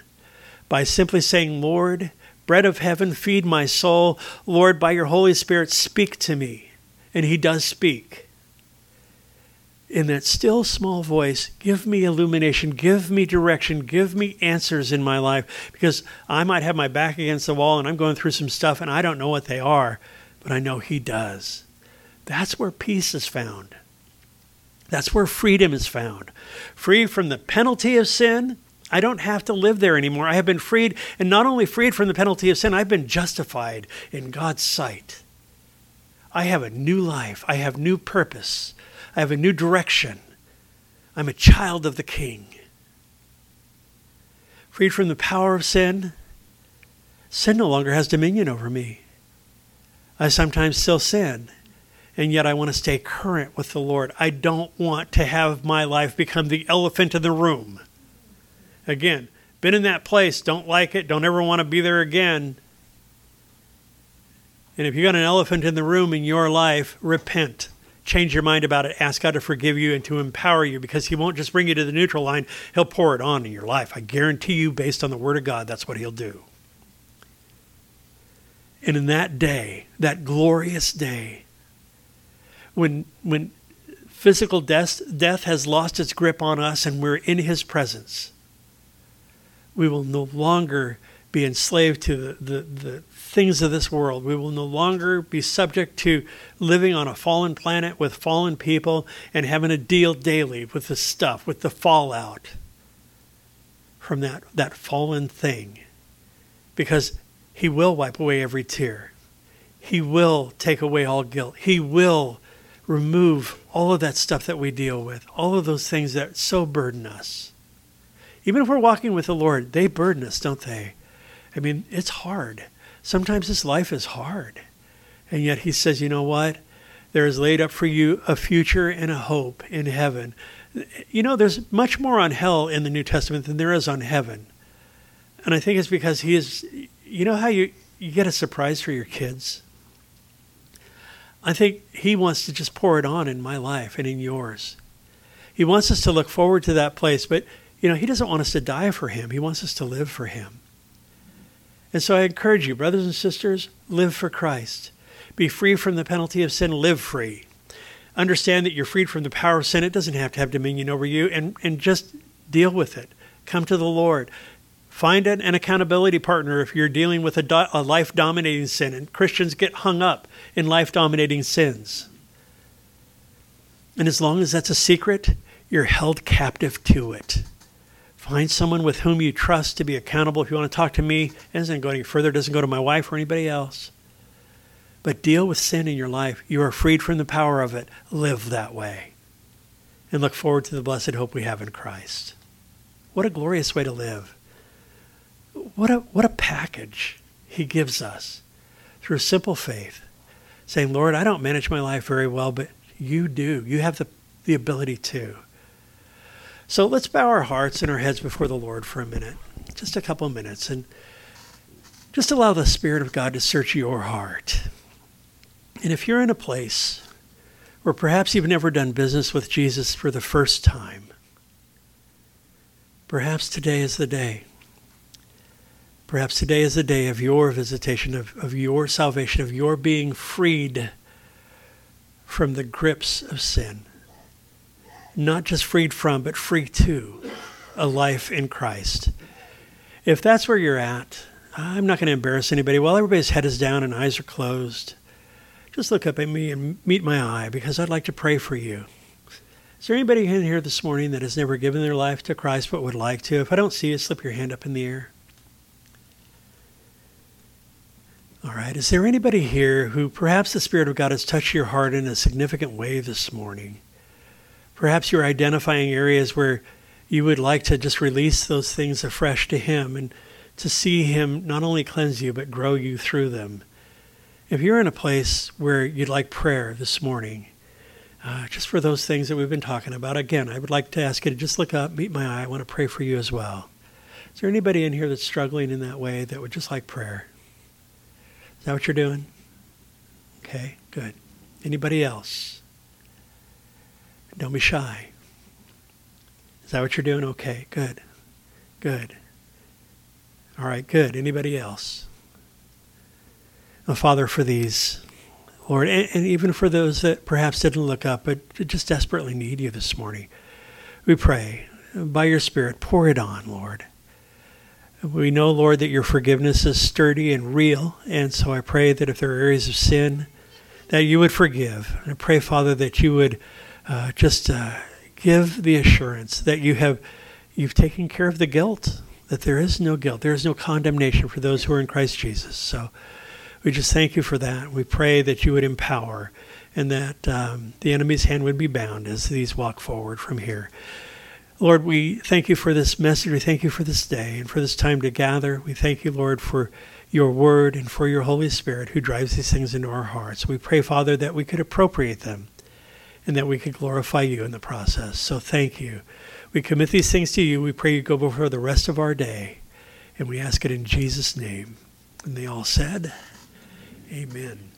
By simply saying, Lord, bread of heaven, feed my soul. Lord, by your Holy Spirit, speak to me. And he does speak. In that still small voice, give me illumination, give me direction, give me answers in my life. Because I might have my back against the wall and I'm going through some stuff and I don't know what they are, but I know he does. That's where peace is found. That's where freedom is found. Free from the penalty of sin I don't have to live there anymore. I have been freed, and not only freed from the penalty of sin, I've been justified in God's sight. I have a new life. I have new purpose. I have a new direction. I'm a child of the King. Freed from the power of sin, sin no longer has dominion over me. I sometimes still sin, and yet I want to stay current with the Lord. I don't want to have my life become the elephant in the room. Again, been in that place, don't like it, don't ever want to be there again. And if you got an elephant in the room in your life, repent. Change your mind about it. Ask God to forgive you and to empower you because He won't just bring you to the neutral line, He'll pour it on in your life. I guarantee you, based on the Word of God, that's what He'll do. And in that day, that glorious day, when, when physical death, death has lost its grip on us and we're in His presence, we will no longer be enslaved to the, the, the, things of this world. We will no longer be subject to living on a fallen planet with fallen people and having to deal daily with the stuff, with the fallout from that, that fallen thing. Because He will wipe away every tear, He will take away all guilt, He will remove all of that stuff that we deal with, all of those things that so burden us even if we're walking with the Lord, they burden us, don't they? I mean, it's hard. Sometimes this life is hard. And yet he says, you know what? There is laid up for you a future and a hope in heaven. You know, there's much more on hell in the New Testament than there is on heaven. And I think it's because he is, you know how you, you get a surprise for your kids? I think he wants to just pour it on in my life and in yours. He wants us to look forward to that place, but you know, He doesn't want us to die for Him, He wants us to live for Him. And so I encourage you, brothers and sisters, live for Christ. Be free from the penalty of sin, live free. Understand that you're freed from the power of sin. It doesn't have to have dominion over you, and, and just deal with it. Come to the Lord. Find an, an accountability partner if you're dealing with a, do, a life dominating sin. And Christians get hung up in life dominating sins. And as long as that's a secret, you're held captive to it. Find someone with whom you trust to be accountable. If you want to talk to me, it doesn't go any further, it doesn't go to my wife or anybody else. But deal with sin in your life. You are freed from the power of it. Live that way. And look forward to the blessed hope we have in Christ. What a glorious way to live. What a, what a package he gives us through simple faith. Saying, Lord, I don't manage my life very well, but you do. You have the, the ability to. So let's bow our hearts and our heads before the Lord for a minute, just a couple of minutes, and just allow the Spirit of God to search your heart. And if you're in a place where perhaps you've never done business with Jesus for the first time. Perhaps today is the day. Perhaps today is the day of your visitation, of, of your salvation, of your being freed from the grips of sin. Not just freed from, but free to a life in Christ. If that's where you're at, I'm not going to embarrass anybody. While everybody's head is down and eyes are closed, just look up at me and meet my eye because I'd like to pray for you. Is there anybody in here this morning that has never given their life to Christ but would like to? If I don't see you, slip your hand up in the air. All right. Is there anybody here who perhaps the Spirit of God has touched your heart in a significant way this morning? Perhaps you're identifying areas where you would like to just release those things afresh to Him and to see Him not only cleanse you, but grow you through them. If you're in a place where you'd like prayer this morning, uh, just for those things that we've been talking about. Again, I would like to ask you to just look up, meet my eye. I want to pray for you as well. Is there anybody in here that's struggling in that way that would just like prayer? Is that what you're doing? Okay, good. Anybody else? Don't be shy. Is that what you're doing? Okay, good. Good. All right, good. Anybody else? Oh, Father, for these Lord, and, and even for those that perhaps didn't look up but just desperately need you this morning, we pray by your Spirit, pour it on, Lord. We know, Lord, that your forgiveness is sturdy and real, and so I pray that if there are areas of sin, that you would forgive. And I pray, Father, that you would uh, just uh, give the assurance that you have you've taken care of the guilt, that there is no guilt, there is no condemnation for those who are in Christ Jesus. So we just thank you for that. We pray that you would empower and that um, the enemy's hand would be bound as these walk forward from here. Lord, we thank you for this message. We thank you for this day and for this time to gather. We thank you, Lord, for your word and for your Holy Spirit who drives these things into our hearts. We pray, Father, that we could appropriate them and that we could glorify you in the process. So thank you. We commit these things to you. We pray you go before the rest of our day. And we ask it in Jesus' name. And they all said, Amen.